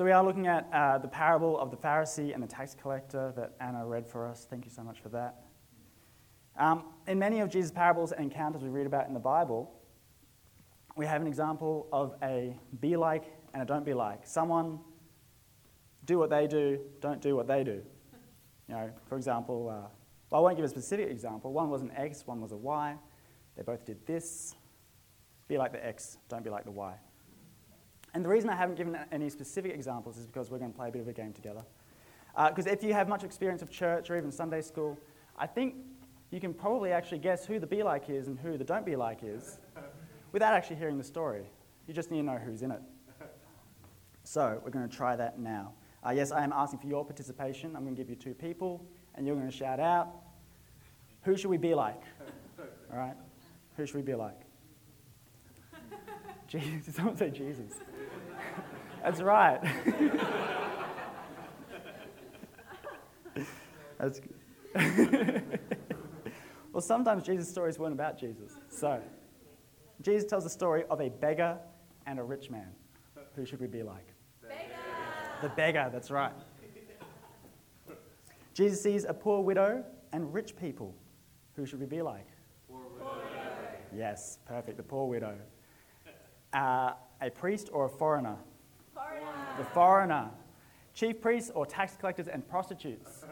So, we are looking at uh, the parable of the Pharisee and the tax collector that Anna read for us. Thank you so much for that. Um, in many of Jesus' parables and encounters we read about in the Bible, we have an example of a be like and a don't be like. Someone do what they do, don't do what they do. You know, for example, uh, well, I won't give a specific example. One was an X, one was a Y. They both did this. Be like the X, don't be like the Y. And the reason I haven't given any specific examples is because we're going to play a bit of a game together. Because uh, if you have much experience of church or even Sunday school, I think you can probably actually guess who the be like is and who the don't be like is without actually hearing the story. You just need to know who's in it. So we're going to try that now. Uh, yes, I am asking for your participation. I'm going to give you two people, and you're going to shout out, Who should we be like? All right? Who should we be like? Jesus. Someone say Jesus. That's right. That's good. well, sometimes Jesus' stories weren't about Jesus. So, Jesus tells the story of a beggar and a rich man. Who should we be like? Beggar. The beggar, that's right. Jesus sees a poor widow and rich people. Who should we be like? Poor widow. Yes, perfect. The poor widow. Uh, a priest or a foreigner? The foreigner. Chief priests or tax collectors and prostitutes?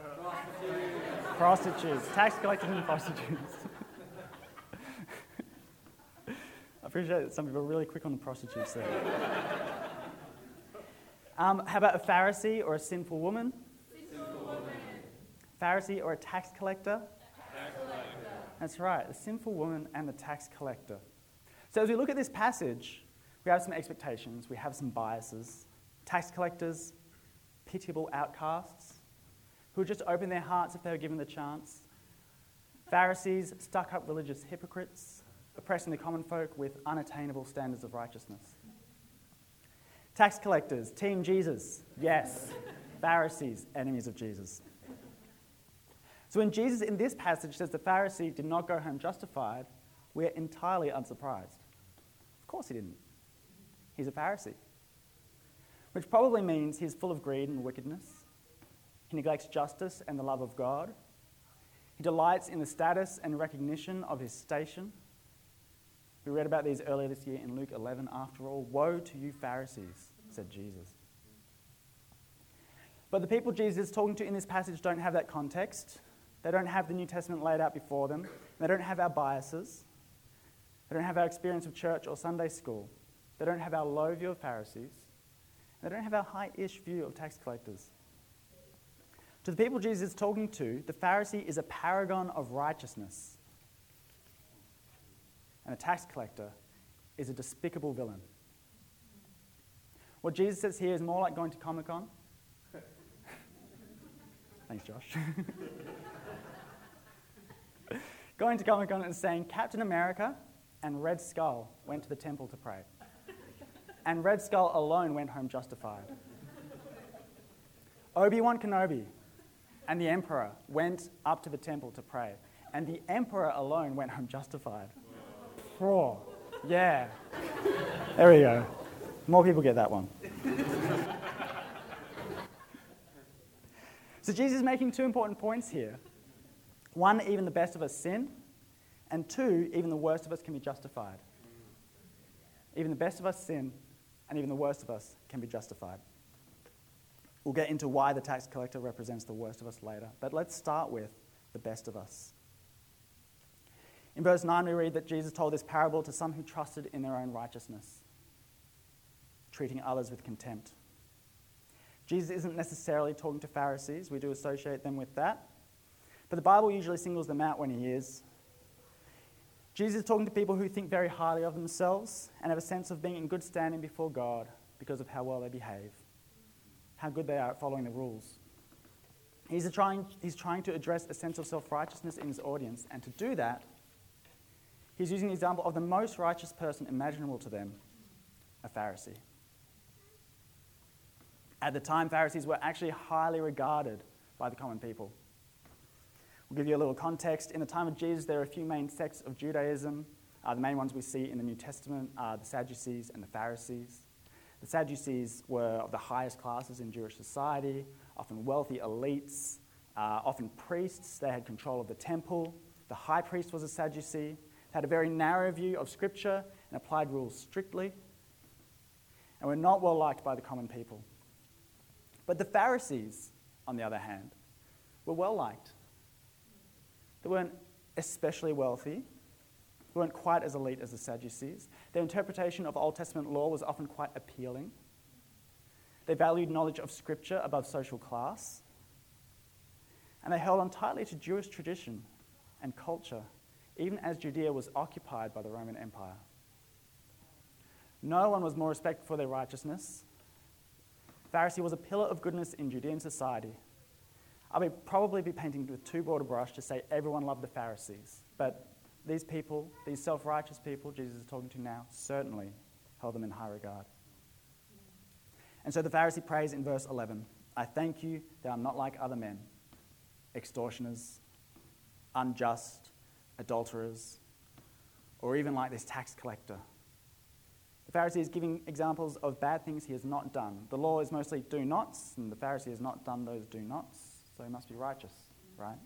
Prostitutes. prostitutes. Tax collectors and prostitutes. I appreciate that some people are really quick on the prostitutes there. Um, how about a Pharisee or a sinful woman? Sinful woman. Pharisee or a tax collector? Tax collector. That's right, the sinful woman and the tax collector. So as we look at this passage, we have some expectations, we have some biases. Tax collectors, pitiable outcasts, who would just open their hearts if they were given the chance. Pharisees, stuck up religious hypocrites, oppressing the common folk with unattainable standards of righteousness. Tax collectors, Team Jesus, yes. Pharisees, enemies of Jesus. So when Jesus in this passage says the Pharisee did not go home justified, we're entirely unsurprised. Of course he didn't. He's a Pharisee. Which probably means he's full of greed and wickedness. He neglects justice and the love of God. He delights in the status and recognition of his station. We read about these earlier this year in Luke 11. After all, woe to you, Pharisees, said Jesus. But the people Jesus is talking to in this passage don't have that context. They don't have the New Testament laid out before them. They don't have our biases. They don't have our experience of church or Sunday school. They don't have our low view of Pharisees. They don't have our high ish view of tax collectors. To the people Jesus is talking to, the Pharisee is a paragon of righteousness and a tax collector is a despicable villain. What Jesus says here is more like going to Comic Con. Thanks, Josh. going to Comic Con and saying Captain America and Red Skull went to the temple to pray. And Red Skull alone went home justified. Obi Wan Kenobi and the Emperor went up to the temple to pray. And the Emperor alone went home justified. Pro. Yeah. There we go. More people get that one. so Jesus is making two important points here. One, even the best of us sin, and two, even the worst of us can be justified. Even the best of us sin, and even the worst of us can be justified. We'll get into why the tax collector represents the worst of us later, but let's start with the best of us. In verse 9, we read that Jesus told this parable to some who trusted in their own righteousness, treating others with contempt. Jesus isn't necessarily talking to Pharisees, we do associate them with that, but the Bible usually singles them out when he is. Jesus is talking to people who think very highly of themselves and have a sense of being in good standing before God because of how well they behave, how good they are at following the rules. He's trying, he's trying to address a sense of self righteousness in his audience, and to do that, He's using the example of the most righteous person imaginable to them, a Pharisee. At the time, Pharisees were actually highly regarded by the common people. We'll give you a little context. In the time of Jesus, there are a few main sects of Judaism. Uh, the main ones we see in the New Testament are the Sadducees and the Pharisees. The Sadducees were of the highest classes in Jewish society, often wealthy elites, uh, often priests. They had control of the temple. The high priest was a Sadducee, had a very narrow view of Scripture and applied rules strictly, and were not well liked by the common people. But the Pharisees, on the other hand, were well liked. They weren't especially wealthy, weren't quite as elite as the Sadducees. Their interpretation of Old Testament law was often quite appealing. They valued knowledge of Scripture above social class. And they held on tightly to Jewish tradition and culture, even as Judea was occupied by the Roman Empire. No one was more respected for their righteousness. Pharisee was a pillar of goodness in Judean society. I would probably be painting with too broad a brush to say everyone loved the Pharisees, but these people, these self righteous people Jesus is talking to now, certainly held them in high regard. And so the Pharisee prays in verse 11 I thank you that I'm not like other men, extortioners, unjust, adulterers, or even like this tax collector. The Pharisee is giving examples of bad things he has not done. The law is mostly do nots, and the Pharisee has not done those do nots, so he must be righteous, right?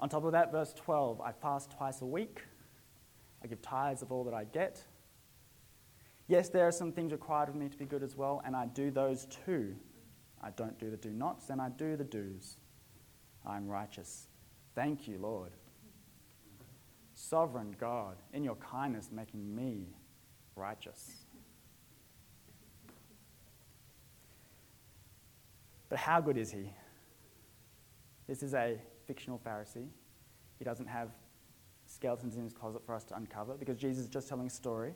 On top of that, verse 12 I fast twice a week, I give tithes of all that I get. Yes, there are some things required of me to be good as well, and I do those too. I don't do the do nots, and I do the do's. I'm righteous. Thank you, Lord. Sovereign God, in your kindness, making me righteous. But how good is he? This is a fictional Pharisee. He doesn't have skeletons in his closet for us to uncover because Jesus is just telling a story.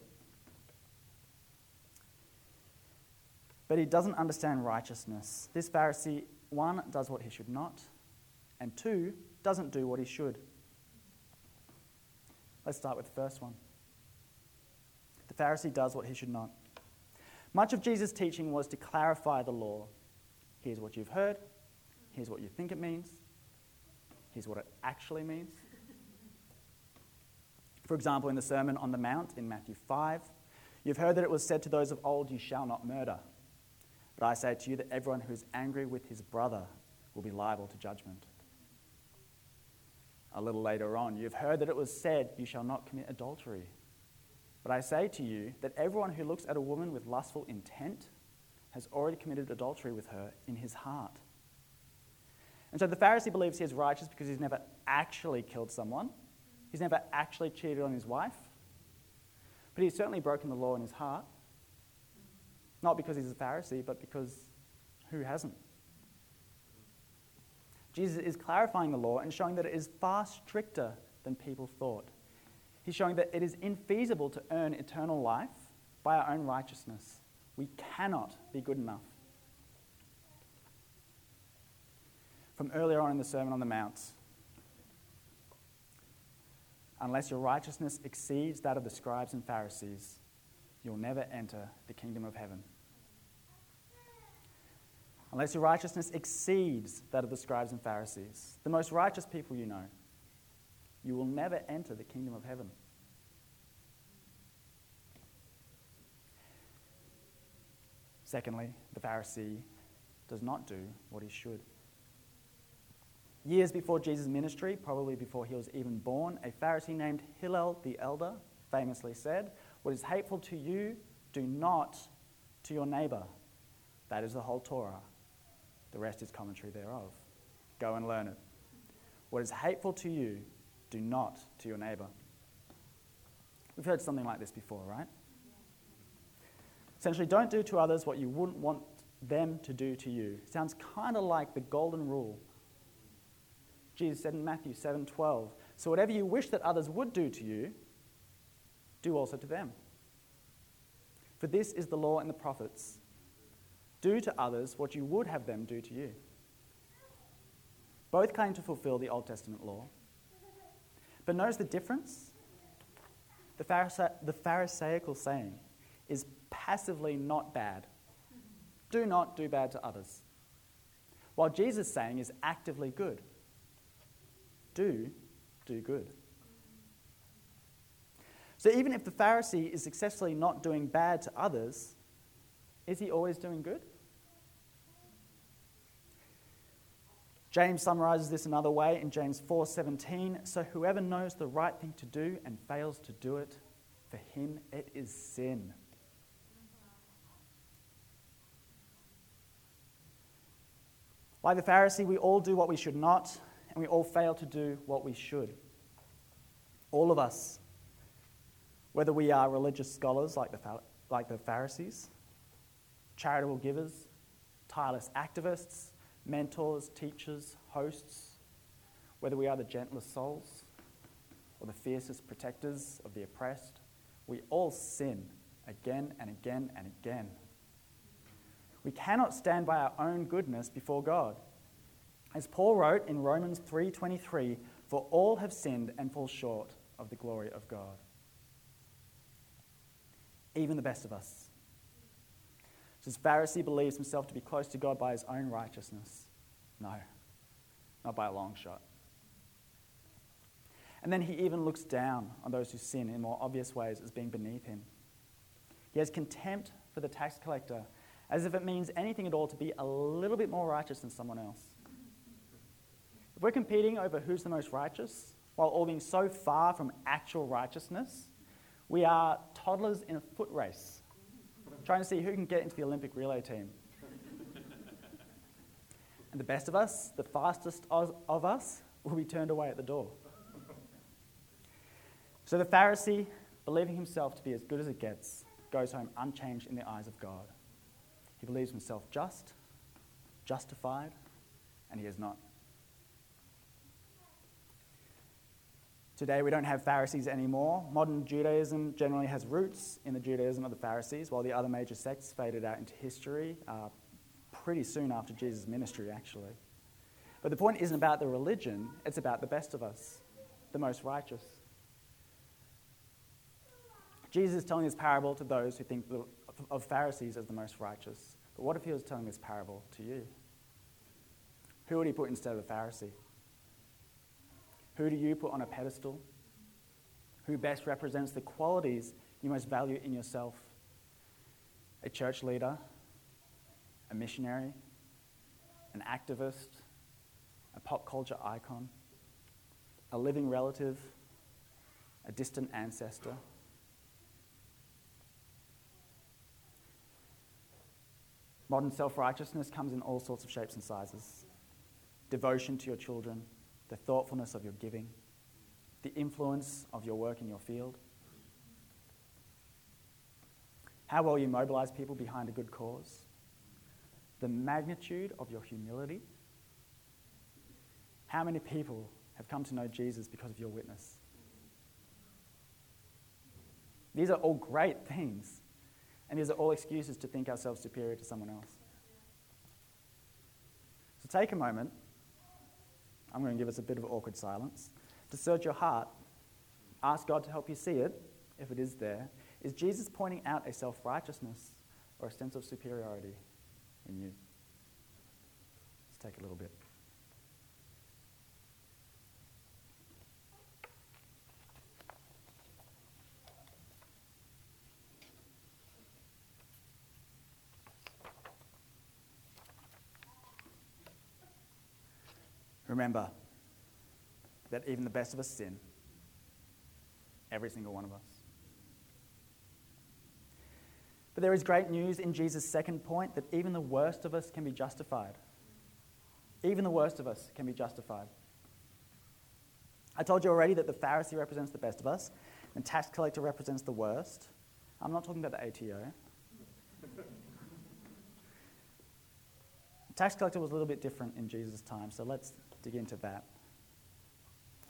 But he doesn't understand righteousness. This Pharisee, one, does what he should not, and two, doesn't do what he should. Let's start with the first one. The Pharisee does what he should not. Much of Jesus' teaching was to clarify the law. Here's what you've heard, here's what you think it means, here's what it actually means. For example, in the Sermon on the Mount in Matthew 5, you've heard that it was said to those of old, You shall not murder. But I say to you that everyone who is angry with his brother will be liable to judgment. A little later on, you've heard that it was said, You shall not commit adultery. But I say to you that everyone who looks at a woman with lustful intent has already committed adultery with her in his heart. And so the Pharisee believes he is righteous because he's never actually killed someone, he's never actually cheated on his wife, but he's certainly broken the law in his heart. Not because he's a Pharisee, but because who hasn't? Jesus is clarifying the law and showing that it is far stricter than people thought. He's showing that it is infeasible to earn eternal life by our own righteousness. We cannot be good enough. From earlier on in the Sermon on the Mount, unless your righteousness exceeds that of the scribes and Pharisees, you'll never enter the kingdom of heaven. Unless your righteousness exceeds that of the scribes and Pharisees, the most righteous people you know, you will never enter the kingdom of heaven. Secondly, the Pharisee does not do what he should. Years before Jesus' ministry, probably before he was even born, a Pharisee named Hillel the elder famously said, What is hateful to you, do not to your neighbor. That is the whole Torah. The rest is commentary thereof. Go and learn it. What is hateful to you, do not to your neighbor. We've heard something like this before, right? Essentially, don't do to others what you wouldn't want them to do to you. Sounds kind of like the golden rule. Jesus said in Matthew 7:12, "So whatever you wish that others would do to you, do also to them. For this is the law and the prophets. Do to others what you would have them do to you." Both claim to fulfill the Old Testament law. But notice the difference? The, Pharise- the Pharisaical saying is passively not bad. Do not do bad to others. While Jesus' saying is actively good. Do do good. So even if the Pharisee is successfully not doing bad to others, is he always doing good? James summarizes this another way in James 4:17, so whoever knows the right thing to do and fails to do it, for him it is sin. Like the Pharisee, we all do what we should not, and we all fail to do what we should. All of us, whether we are religious scholars like the, like the Pharisees, charitable givers, tireless activists, mentors, teachers, hosts, whether we are the gentlest souls or the fiercest protectors of the oppressed, we all sin again and again and again. We cannot stand by our own goodness before God. As Paul wrote in Romans 3:23, for all have sinned and fall short of the glory of God. Even the best of us. Does Pharisee believes himself to be close to God by his own righteousness? No, not by a long shot. And then he even looks down on those who sin in more obvious ways as being beneath him. He has contempt for the tax collector, as if it means anything at all to be a little bit more righteous than someone else. If we're competing over who's the most righteous, while all being so far from actual righteousness, we are toddlers in a foot race, trying to see who can get into the Olympic relay team. and the best of us, the fastest of us, will be turned away at the door. So the Pharisee, believing himself to be as good as it gets, goes home unchanged in the eyes of God. He believes himself just, justified, and he is not. Today, we don't have Pharisees anymore. Modern Judaism generally has roots in the Judaism of the Pharisees, while the other major sects faded out into history uh, pretty soon after Jesus' ministry, actually. But the point isn't about the religion, it's about the best of us, the most righteous. Jesus is telling this parable to those who think of Pharisees as the most righteous. But what if he was telling this parable to you? Who would he put instead of the Pharisee? Who do you put on a pedestal? Who best represents the qualities you most value in yourself? A church leader, a missionary, an activist, a pop culture icon, a living relative, a distant ancestor. Modern self righteousness comes in all sorts of shapes and sizes devotion to your children, the thoughtfulness of your giving, the influence of your work in your field, how well you mobilize people behind a good cause, the magnitude of your humility. How many people have come to know Jesus because of your witness? These are all great things. And these are all excuses to think ourselves superior to someone else. So take a moment. I'm going to give us a bit of awkward silence. To search your heart, ask God to help you see it, if it is there. Is Jesus pointing out a self righteousness or a sense of superiority in you? Let's take a little bit. Remember that even the best of us sin. Every single one of us. But there is great news in Jesus' second point that even the worst of us can be justified. Even the worst of us can be justified. I told you already that the Pharisee represents the best of us, and tax collector represents the worst. I'm not talking about the ATO. tax collector was a little bit different in Jesus' time, so let's dig into that.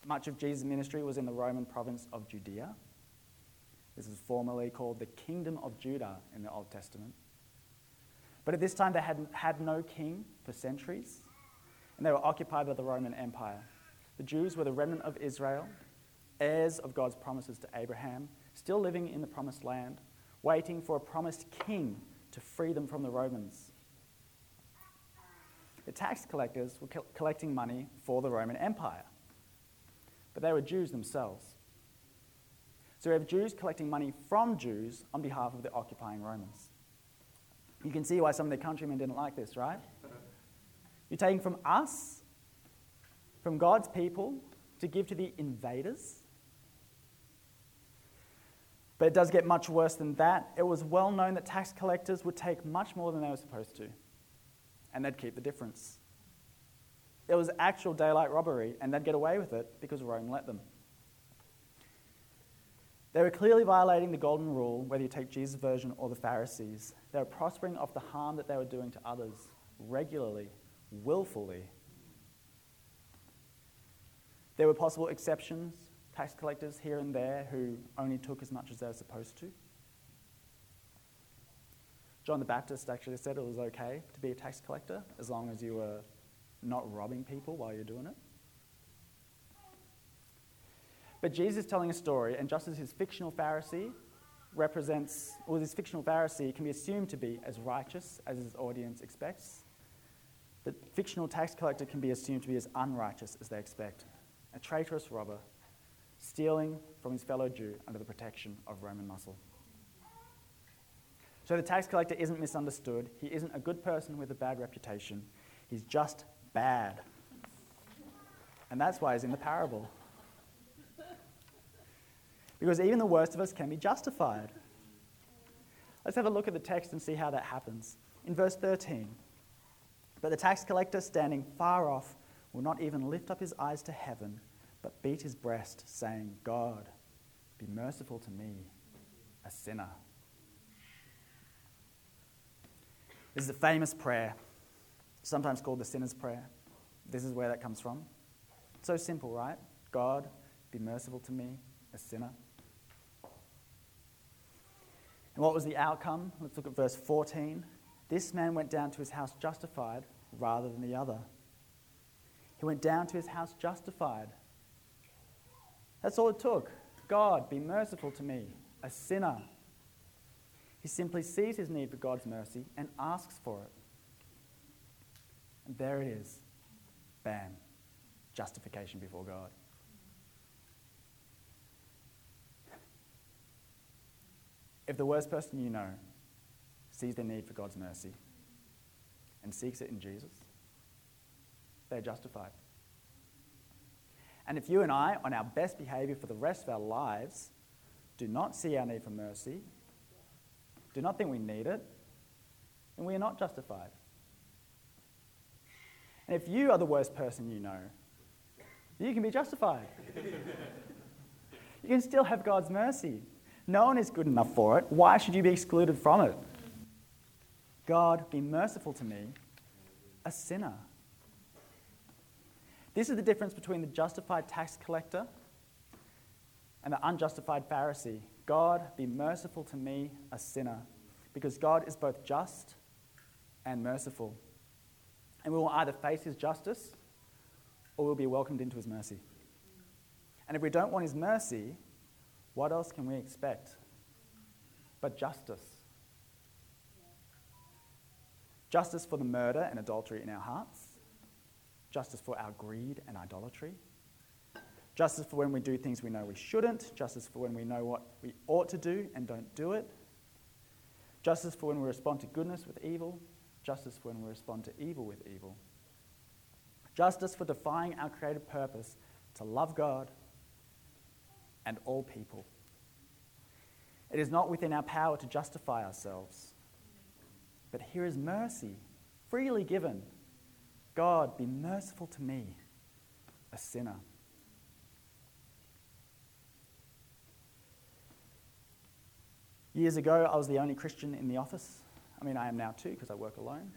Much of Jesus' ministry was in the Roman province of Judea. This is formerly called the Kingdom of Judah in the Old Testament. But at this time, they had had no king for centuries, and they were occupied by the Roman Empire. The Jews were the remnant of Israel, heirs of God's promises to Abraham, still living in the promised land, waiting for a promised king to free them from the Romans. The tax collectors were co- collecting money for the Roman Empire, but they were Jews themselves. So we have Jews collecting money from Jews on behalf of the occupying Romans. You can see why some of their countrymen didn't like this, right? You're taking from us, from God's people, to give to the invaders. But it does get much worse than that. It was well known that tax collectors would take much more than they were supposed to, and they'd keep the difference. It was actual daylight robbery, and they'd get away with it because Rome let them. They were clearly violating the golden rule, whether you take Jesus' version or the Pharisees. They were prospering off the harm that they were doing to others regularly, willfully. There were possible exceptions, tax collectors here and there who only took as much as they were supposed to. John the Baptist actually said it was okay to be a tax collector as long as you were not robbing people while you're doing it. But Jesus is telling a story, and just as his fictional Pharisee represents, or this fictional Pharisee can be assumed to be as righteous as his audience expects, the fictional tax collector can be assumed to be as unrighteous as they expect, a traitorous robber, stealing from his fellow Jew under the protection of Roman muscle. So the tax collector isn't misunderstood. He isn't a good person with a bad reputation. He's just bad. And that's why he's in the parable. Because even the worst of us can be justified. Let's have a look at the text and see how that happens. In verse 13, but the tax collector, standing far off, will not even lift up his eyes to heaven, but beat his breast, saying, God, be merciful to me, a sinner. This is a famous prayer, sometimes called the sinner's prayer. This is where that comes from. So simple, right? God, be merciful to me, a sinner. And what was the outcome? Let's look at verse 14. This man went down to his house justified rather than the other. He went down to his house justified. That's all it took. God, be merciful to me, a sinner. He simply sees his need for God's mercy and asks for it. And there it is. Bam. Justification before God. If the worst person you know sees their need for God's mercy and seeks it in Jesus, they're justified. And if you and I, on our best behavior for the rest of our lives, do not see our need for mercy, do not think we need it, then we are not justified. And if you are the worst person you know, you can be justified. you can still have God's mercy. No one is good enough for it. Why should you be excluded from it? God, be merciful to me, a sinner. This is the difference between the justified tax collector and the unjustified Pharisee. God, be merciful to me, a sinner. Because God is both just and merciful. And we will either face his justice or we'll be welcomed into his mercy. And if we don't want his mercy, what else can we expect but justice? Justice for the murder and adultery in our hearts, justice for our greed and idolatry, justice for when we do things we know we shouldn't, justice for when we know what we ought to do and don't do it, justice for when we respond to goodness with evil, justice for when we respond to evil with evil, justice for defying our created purpose to love God and all people. It is not within our power to justify ourselves. But here is mercy, freely given. God, be merciful to me, a sinner. Years ago, I was the only Christian in the office. I mean, I am now too because I work alone.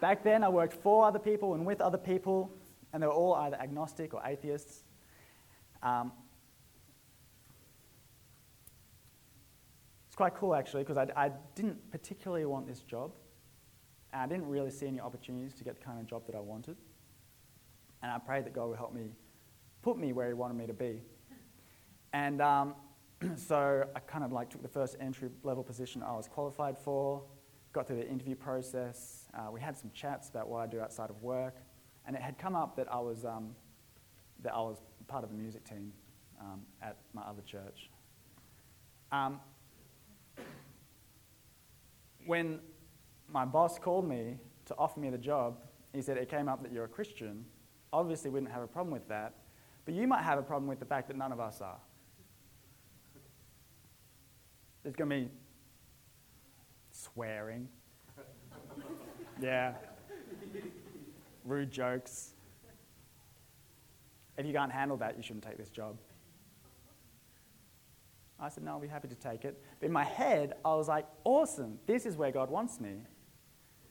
Back then, I worked for other people and with other people, and they were all either agnostic or atheists. Um, it's quite cool actually because I, I, didn't particularly want this job. And I didn't really see any opportunities to get the kind of job that I wanted. And I prayed that God would help me put me where He wanted me to be. And um, so I kind of like took the first entry level position I was qualified for, got through the interview process. Uh, we had some chats about what I do outside of work. And it had come up that I was, um, that I was part of the music team. um, at my other church. Um, when my boss called me to offer me the job, he said, It came up that you're a Christian. Obviously, we didn't have a problem with that, but you might have a problem with the fact that none of us are. There's going to be swearing. yeah. Rude jokes. If you can't handle that, you shouldn't take this job. I said, No, I'll be happy to take it. But in my head, I was like, Awesome, this is where God wants me.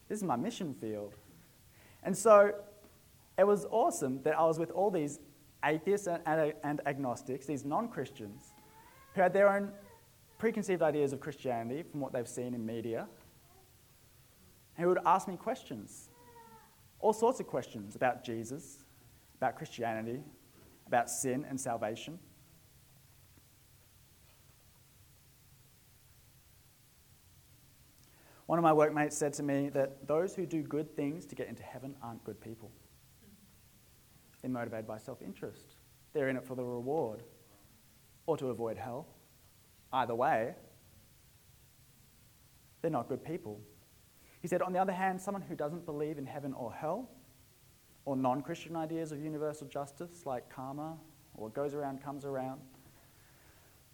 This is my mission field. And so it was awesome that I was with all these atheists and, and, agnostics, these non Christians, who had their own preconceived ideas of Christianity from what they've seen in media, who would ask me questions, all sorts of questions about Jesus, about Christianity, about sin and salvation. One of my workmates said to me that those who do good things to get into heaven aren't good people. They're motivated by self interest, they're in it for the reward or to avoid hell. Either way, they're not good people. He said, on the other hand, someone who doesn't believe in heaven or hell, or non Christian ideas of universal justice like karma or what goes around comes around,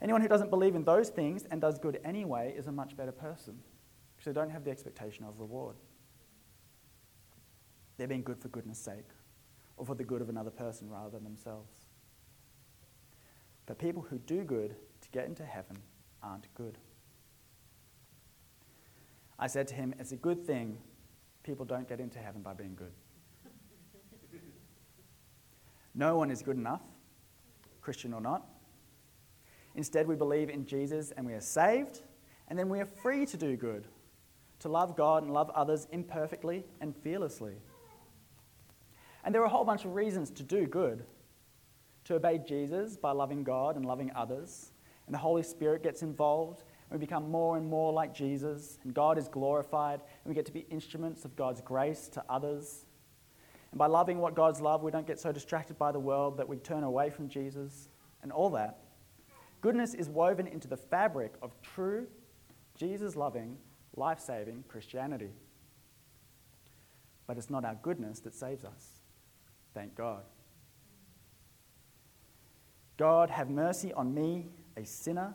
anyone who doesn't believe in those things and does good anyway is a much better person because they don't have the expectation of reward. They're being good for goodness sake or for the good of another person rather than themselves. But people who do good to get into heaven aren't good. I said to him, It's a good thing people don't get into heaven by being good. no one is good enough, Christian or not. Instead, we believe in Jesus and we are saved, and then we are free to do good, to love God and love others imperfectly and fearlessly. And there are a whole bunch of reasons to do good to obey Jesus by loving God and loving others, and the Holy Spirit gets involved, and we become more and more like Jesus, and God is glorified, and we get to be instruments of God's grace to others. And by loving what God's love, we don't get so distracted by the world that we turn away from Jesus, and all that. Goodness is woven into the fabric of true, Jesus loving, life saving Christianity. But it's not our goodness that saves us. Thank God. God, have mercy on me, a sinner,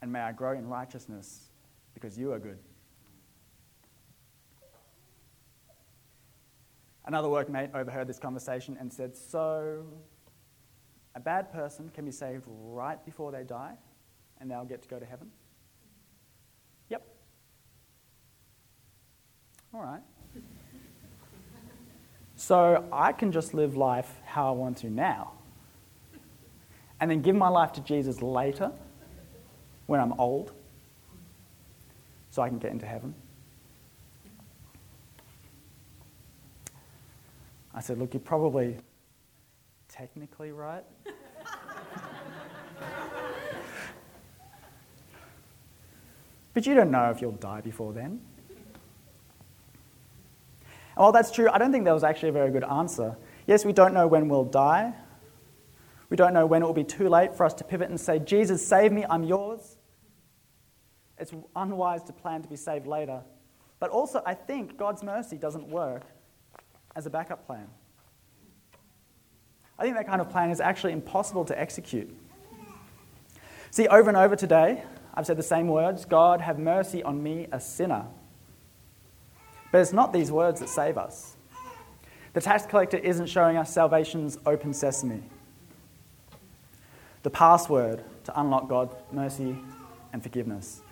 and may I grow in righteousness because you are good. Another workmate overheard this conversation and said, So, a bad person can be saved right before they die and they'll get to go to heaven? Yep. All right. So, I can just live life how I want to now and then give my life to Jesus later when I'm old so I can get into heaven? I said, Look, you're probably technically right. but you don't know if you'll die before then. And while that's true, I don't think that was actually a very good answer. Yes, we don't know when we'll die. We don't know when it will be too late for us to pivot and say, Jesus, save me, I'm yours. It's unwise to plan to be saved later. But also, I think God's mercy doesn't work as a backup plan. I think that kind of plan is actually impossible to execute. See, over and over today, I've said the same words God, have mercy on me, a sinner. But it's not these words that save us. The tax collector isn't showing us salvation's open sesame, the password to unlock God's mercy and forgiveness.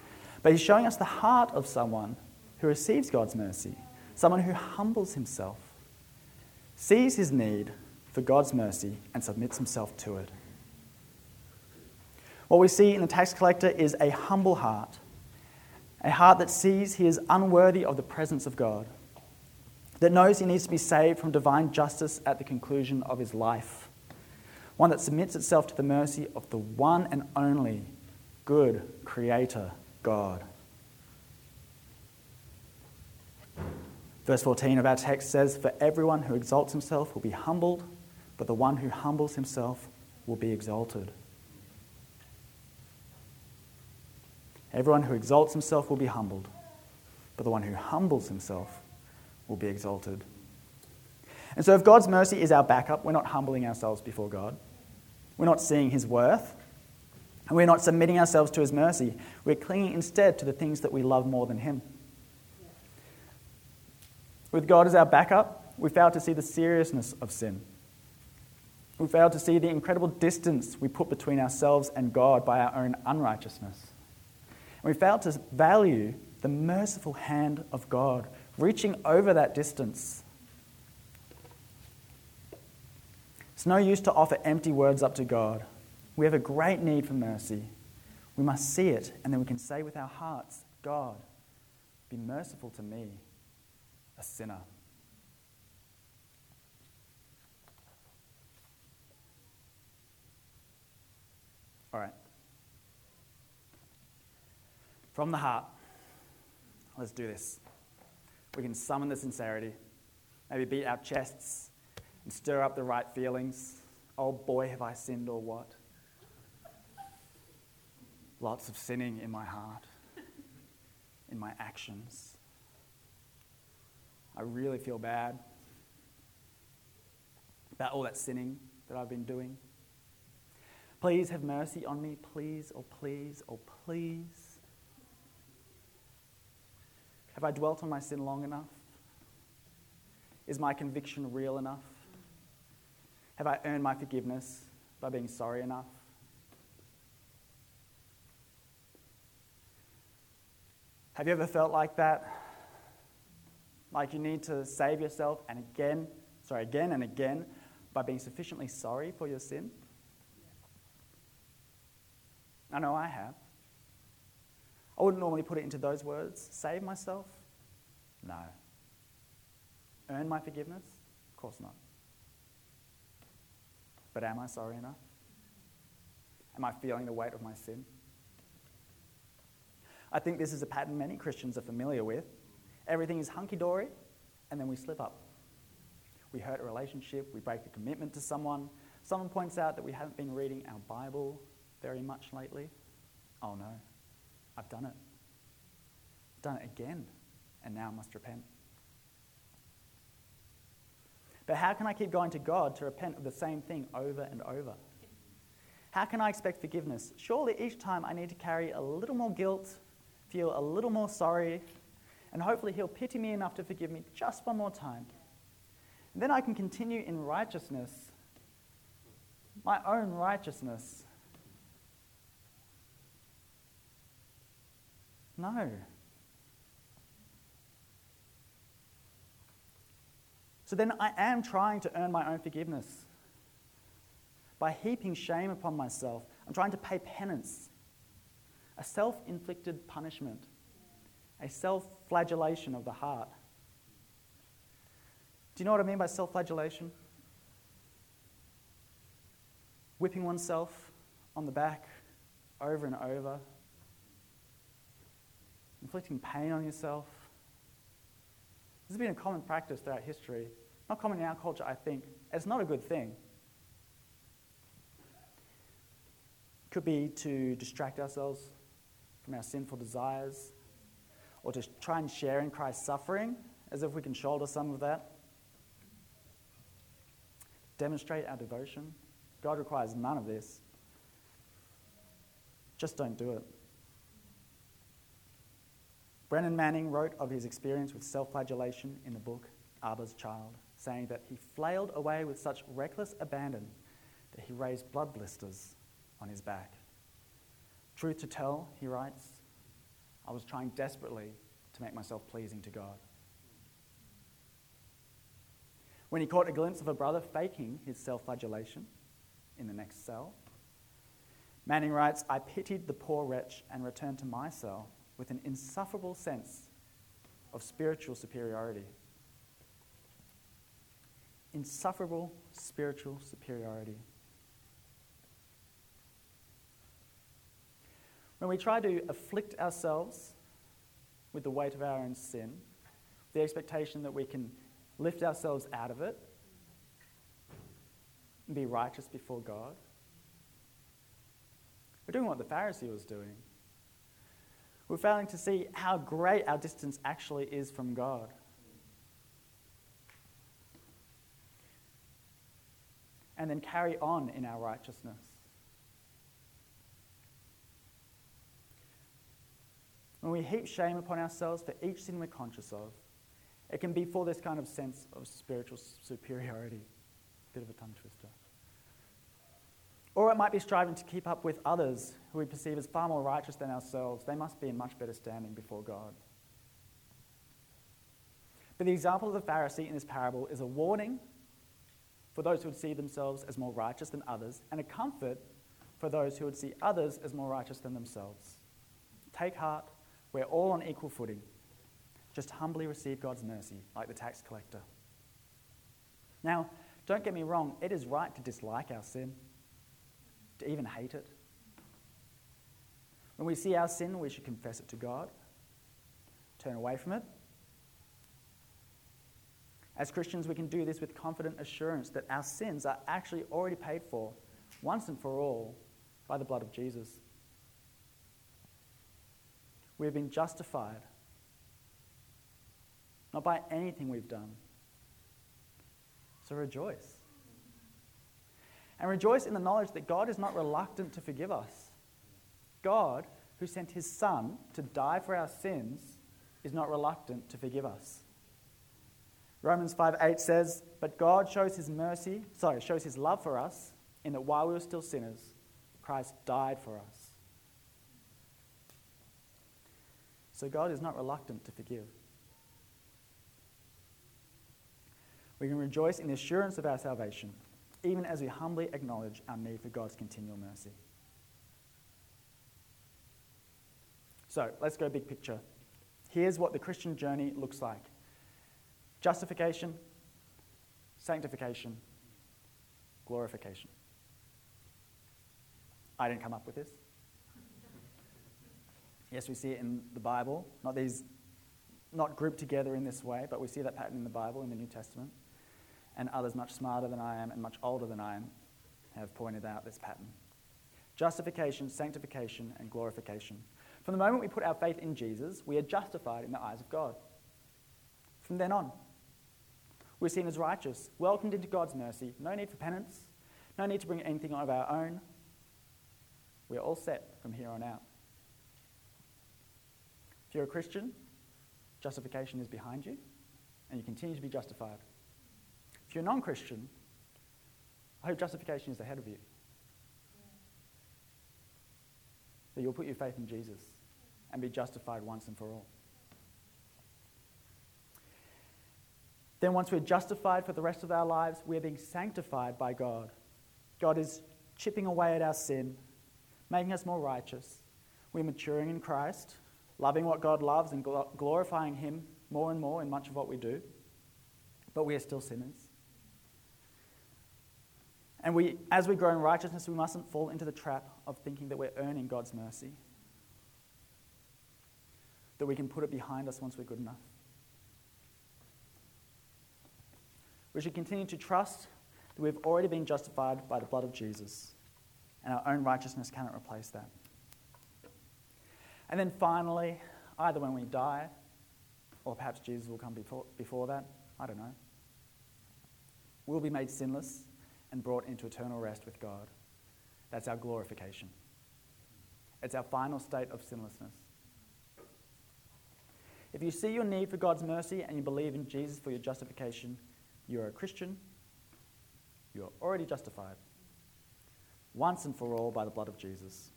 But he's showing us the heart of someone who receives God's mercy, someone who humbles himself, sees his need for God's mercy, and submits himself to it. What we see in the tax collector is a humble heart, a heart that sees he is unworthy of the presence of God, that knows he needs to be saved from divine justice at the conclusion of his life, one that submits itself to the mercy of the one and only good Creator God. Verse 14 of our text says, For everyone who exalts himself will be humbled, but the one who humbles himself will be exalted. Everyone who exalts himself will be humbled, but the one who humbles himself will be exalted. And so, if God's mercy is our backup, we're not humbling ourselves before God. We're not seeing his worth. And we're not submitting ourselves to his mercy. We're clinging instead to the things that we love more than him. With God as our backup, we fail to see the seriousness of sin. We fail to see the incredible distance we put between ourselves and God by our own unrighteousness. And we fail to value the merciful hand of God reaching over that distance. It's no use to offer empty words up to God. We have a great need for mercy. We must see it, and then we can say with our hearts, God, be merciful to me, a sinner. All right. From the heart, let's do this. We can summon the sincerity, maybe beat our chests and stir up the right feelings. Oh boy, have I sinned or what? Lots of sinning in my heart, in my actions. I really feel bad about all that sinning that I've been doing. Please have mercy on me, please, oh please, oh please. Have I dwelt on my sin long enough? Is my conviction real enough? Have I earned my forgiveness by being sorry enough? Have you ever felt like that? Like you need to save yourself and again, sorry, again and again by being sufficiently sorry for your sin? I know I have. I wouldn't normally put it into those words. Save myself? No. Earn my forgiveness? Of course not. But am I sorry enough? Am I feeling the weight of my sin? I think this is a pattern many Christians are familiar with. Everything is hunky dory, and then we slip up. We hurt a relationship, we break a commitment to someone. Someone points out that we haven't been reading our Bible very much lately. Oh no, I've done it. I've done it again, and now I must repent. But how can I keep going to God to repent of the same thing over and over? How can I expect forgiveness? Surely each time I need to carry a little more guilt, feel a little more sorry, and hopefully He'll pity me enough to forgive me just one more time. And then I can continue in righteousness, my own righteousness. No. So then I am trying to earn my own forgiveness. By heaping shame upon myself, I'm trying to pay penance, a self inflicted punishment, a self flagellation of the heart. Do you know what I mean by self flagellation? Whipping oneself on the back over and over, inflicting pain on yourself. This has been a common practice throughout history. Not common in our culture, I think. It's not a good thing. Could be to distract ourselves from our sinful desires, or to try and share in Christ's suffering, as if we can shoulder some of that. Demonstrate our devotion. God requires none of this. Just don't do it. Brennan Manning wrote of his experience with self flagellation in the book Abba's Child, saying that he flailed away with such reckless abandon that he raised blood blisters on his back. Truth to tell, he writes, I was trying desperately to make myself pleasing to God. When he caught a glimpse of a brother faking his self flagellation in the next cell, Manning writes, I pitied the poor wretch and returned to my cell with an insufferable sense of spiritual superiority. Insufferable spiritual superiority. When we try to afflict ourselves with the weight of our own sin, the expectation that we can lift ourselves out of it and be righteous before God, We're doing what the Pharisee was doing. We're failing to see how great our distance actually is from God. And then carry on in our righteousness. When we heap shame upon ourselves for each sin we're conscious of, it can be for this kind of sense of spiritual superiority. Bit of a tongue twister. Or it might be striving to keep up with others who we perceive as far more righteous than ourselves. They must be in much better standing before God. But the example of the Pharisee in this parable is a warning for those who would see themselves as more righteous than others, and a comfort for those who would see others as more righteous than themselves. Take heart, we're all on equal footing. Just humbly receive God's mercy, like the tax collector. Now, don't get me wrong, it is right to dislike our sin, to even hate it. When we see our sin, we should confess it to God, turn away from it. As Christians, we can do this with confident assurance that our sins are actually already paid for, once and for all, by the blood of Jesus. We have been justified not by anything we've done. So rejoice. And rejoice in the knowledge that God is not reluctant to forgive us. God, who sent his Son to die for our sins, is not reluctant to forgive us. Romans 5 8 says, But God shows his mercy, sorry, shows his love for us, in that while we were still sinners, Christ died for us. So God is not reluctant to forgive. We can rejoice in the assurance of our salvation, even as we humbly acknowledge our need for God's continual mercy. So let's go big picture. Here's what the Christian journey looks like justification, sanctification, glorification. I didn't come up with this. Yes, we see it in the Bible, not these not grouped together in this way, but we see that pattern in the Bible in the New Testament and others much smarter than I am and much older than I am have pointed out this pattern. Justification, sanctification, and glorification. From the moment we put our faith in Jesus, we are justified in the eyes of God. From then on, we're seen as righteous, welcomed into God's mercy, no need for penance, no need to bring anything of our own. We're all set from here on out. If you're a Christian, justification is behind you, and you continue to be justified. You're non Christian, I hope justification is ahead of you. That you'll put your faith in Jesus and be justified once and for all. Then, once we're justified for the rest of our lives, we're being sanctified by God. God is chipping away at our sin, making us more righteous. We're maturing in Christ, loving what God loves and glorifying Him more and more in much of what we do. But we are still sinners. And we, as we grow in righteousness, we mustn't fall into the trap of thinking that we're earning God's mercy, that we can put it behind us once we're good enough. We should continue to trust that we've already been justified by the blood of Jesus, and our own righteousness cannot replace that. And then finally, either when we die, or perhaps Jesus will come before, before that, I don't know, we'll be made sinless and brought into eternal rest with God. That's our glorification. It's our final state of sinlessness. If you see your need for God's mercy and you believe in Jesus for your justification, you're a Christian. You're already justified. Once and for all by the blood of Jesus.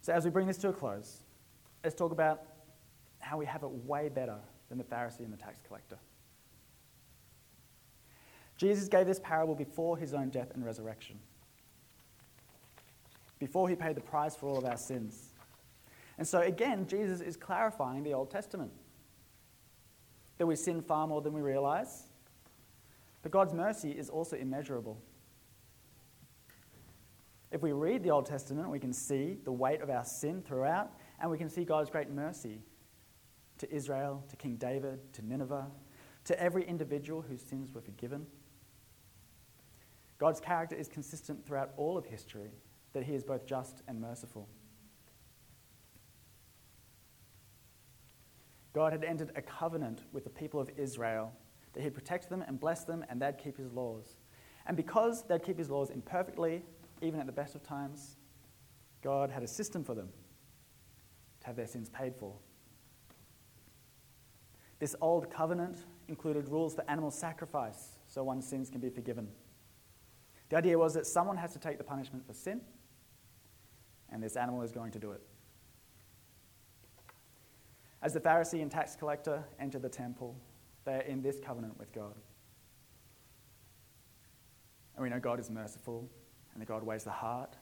So, as we bring this to a close, let's talk about how we have it way better than the Pharisee and the tax collector. Jesus gave this parable before his own death and resurrection, before he paid the price for all of our sins. And so, again, Jesus is clarifying the Old Testament that we sin far more than we realize, but God's mercy is also immeasurable. If we read the Old Testament, we can see the weight of our sin throughout, and we can see God's great mercy to Israel, to King David, to Nineveh, to every individual whose sins were forgiven. God's character is consistent throughout all of history, that he is both just and merciful. God had entered a covenant with the people of Israel that he'd protect them and bless them and they'd keep his laws. And because they'd keep his laws imperfectly, even at the best of times, God had a system for them to have their sins paid for. This old covenant included rules for animal sacrifice so one's sins can be forgiven. The idea was that someone has to take the punishment for sin, and this animal is going to do it. As the Pharisee and tax collector enter the temple, they are in this covenant with God. And we know God is merciful, and that God weighs the heart.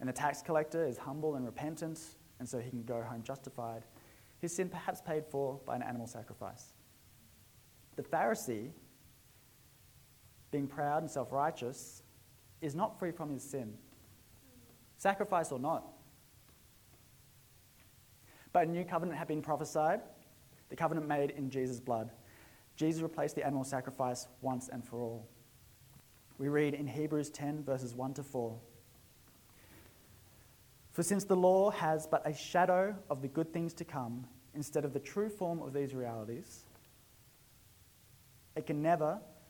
And the tax collector is humble and repentant, and so he can go home justified. His sin perhaps paid for by an animal sacrifice. The Pharisee, being proud and self righteous, is not free from his sin, sacrifice or not. But a new covenant had been prophesied, the covenant made in Jesus' blood. Jesus replaced the animal sacrifice once and for all. We read in Hebrews 10, verses 1 to 4. For since the law has but a shadow of the good things to come, instead of the true form of these realities, it can never,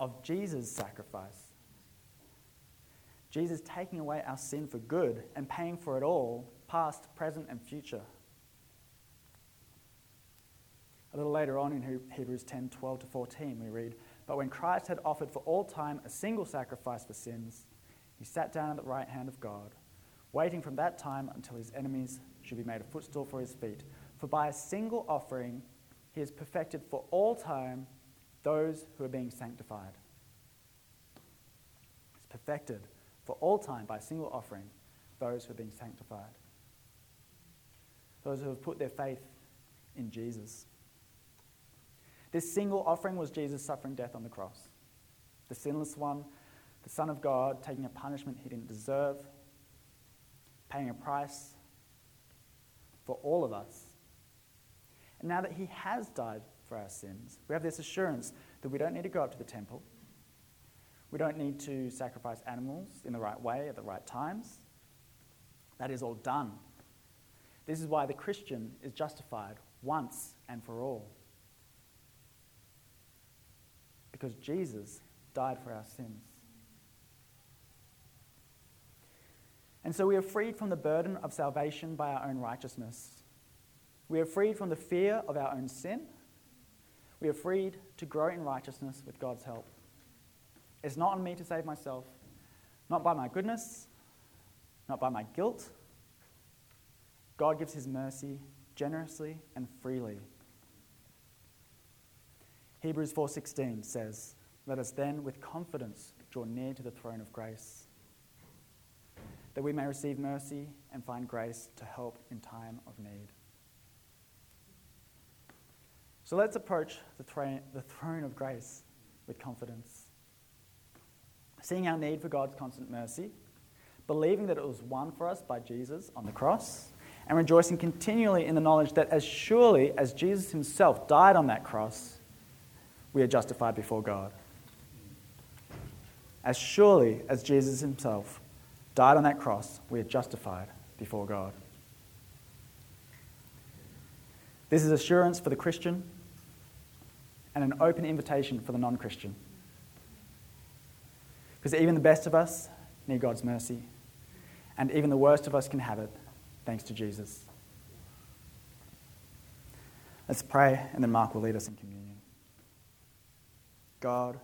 of Jesus' sacrifice. Jesus taking away our sin for good and paying for it all, past, present, and future. A little later on in Hebrews 10 12 to 14, we read, But when Christ had offered for all time a single sacrifice for sins, he sat down at the right hand of God, waiting from that time until his enemies should be made a footstool for his feet. For by a single offering, he has perfected for all time those who are being sanctified. He's perfected for all time by a single offering those who are being sanctified. Those who have put their faith in Jesus. This single offering was Jesus suffering death on the cross. The sinless one, the Son of God, taking a punishment he didn't deserve, paying a price for all of us and now that he has died for our sins, we have this assurance that we don't need to go up to the temple. We don't need to sacrifice animals in the right way at the right times. That is all done. This is why the Christian is justified once and for all. Because Jesus died for our sins. And so we are freed from the burden of salvation by our own righteousness. We are freed from the fear of our own sin. We are freed to grow in righteousness with God's help. It's not on me to save myself, not by my goodness, not by my guilt. God gives his mercy generously and freely. Hebrews 4:16 says, "Let us then with confidence draw near to the throne of grace, that we may receive mercy and find grace to help in time of need." So let's approach the throne, the throne of grace with confidence. Seeing our need for God's constant mercy, believing that it was won for us by Jesus on the cross, and rejoicing continually in the knowledge that as surely as Jesus himself died on that cross, we are justified before God. As surely as Jesus himself died on that cross, we are justified before God. This is assurance for the Christian and an open invitation for the non Christian. Because even the best of us need God's mercy, and even the worst of us can have it thanks to Jesus. Let's pray, and then Mark will lead us in communion. God,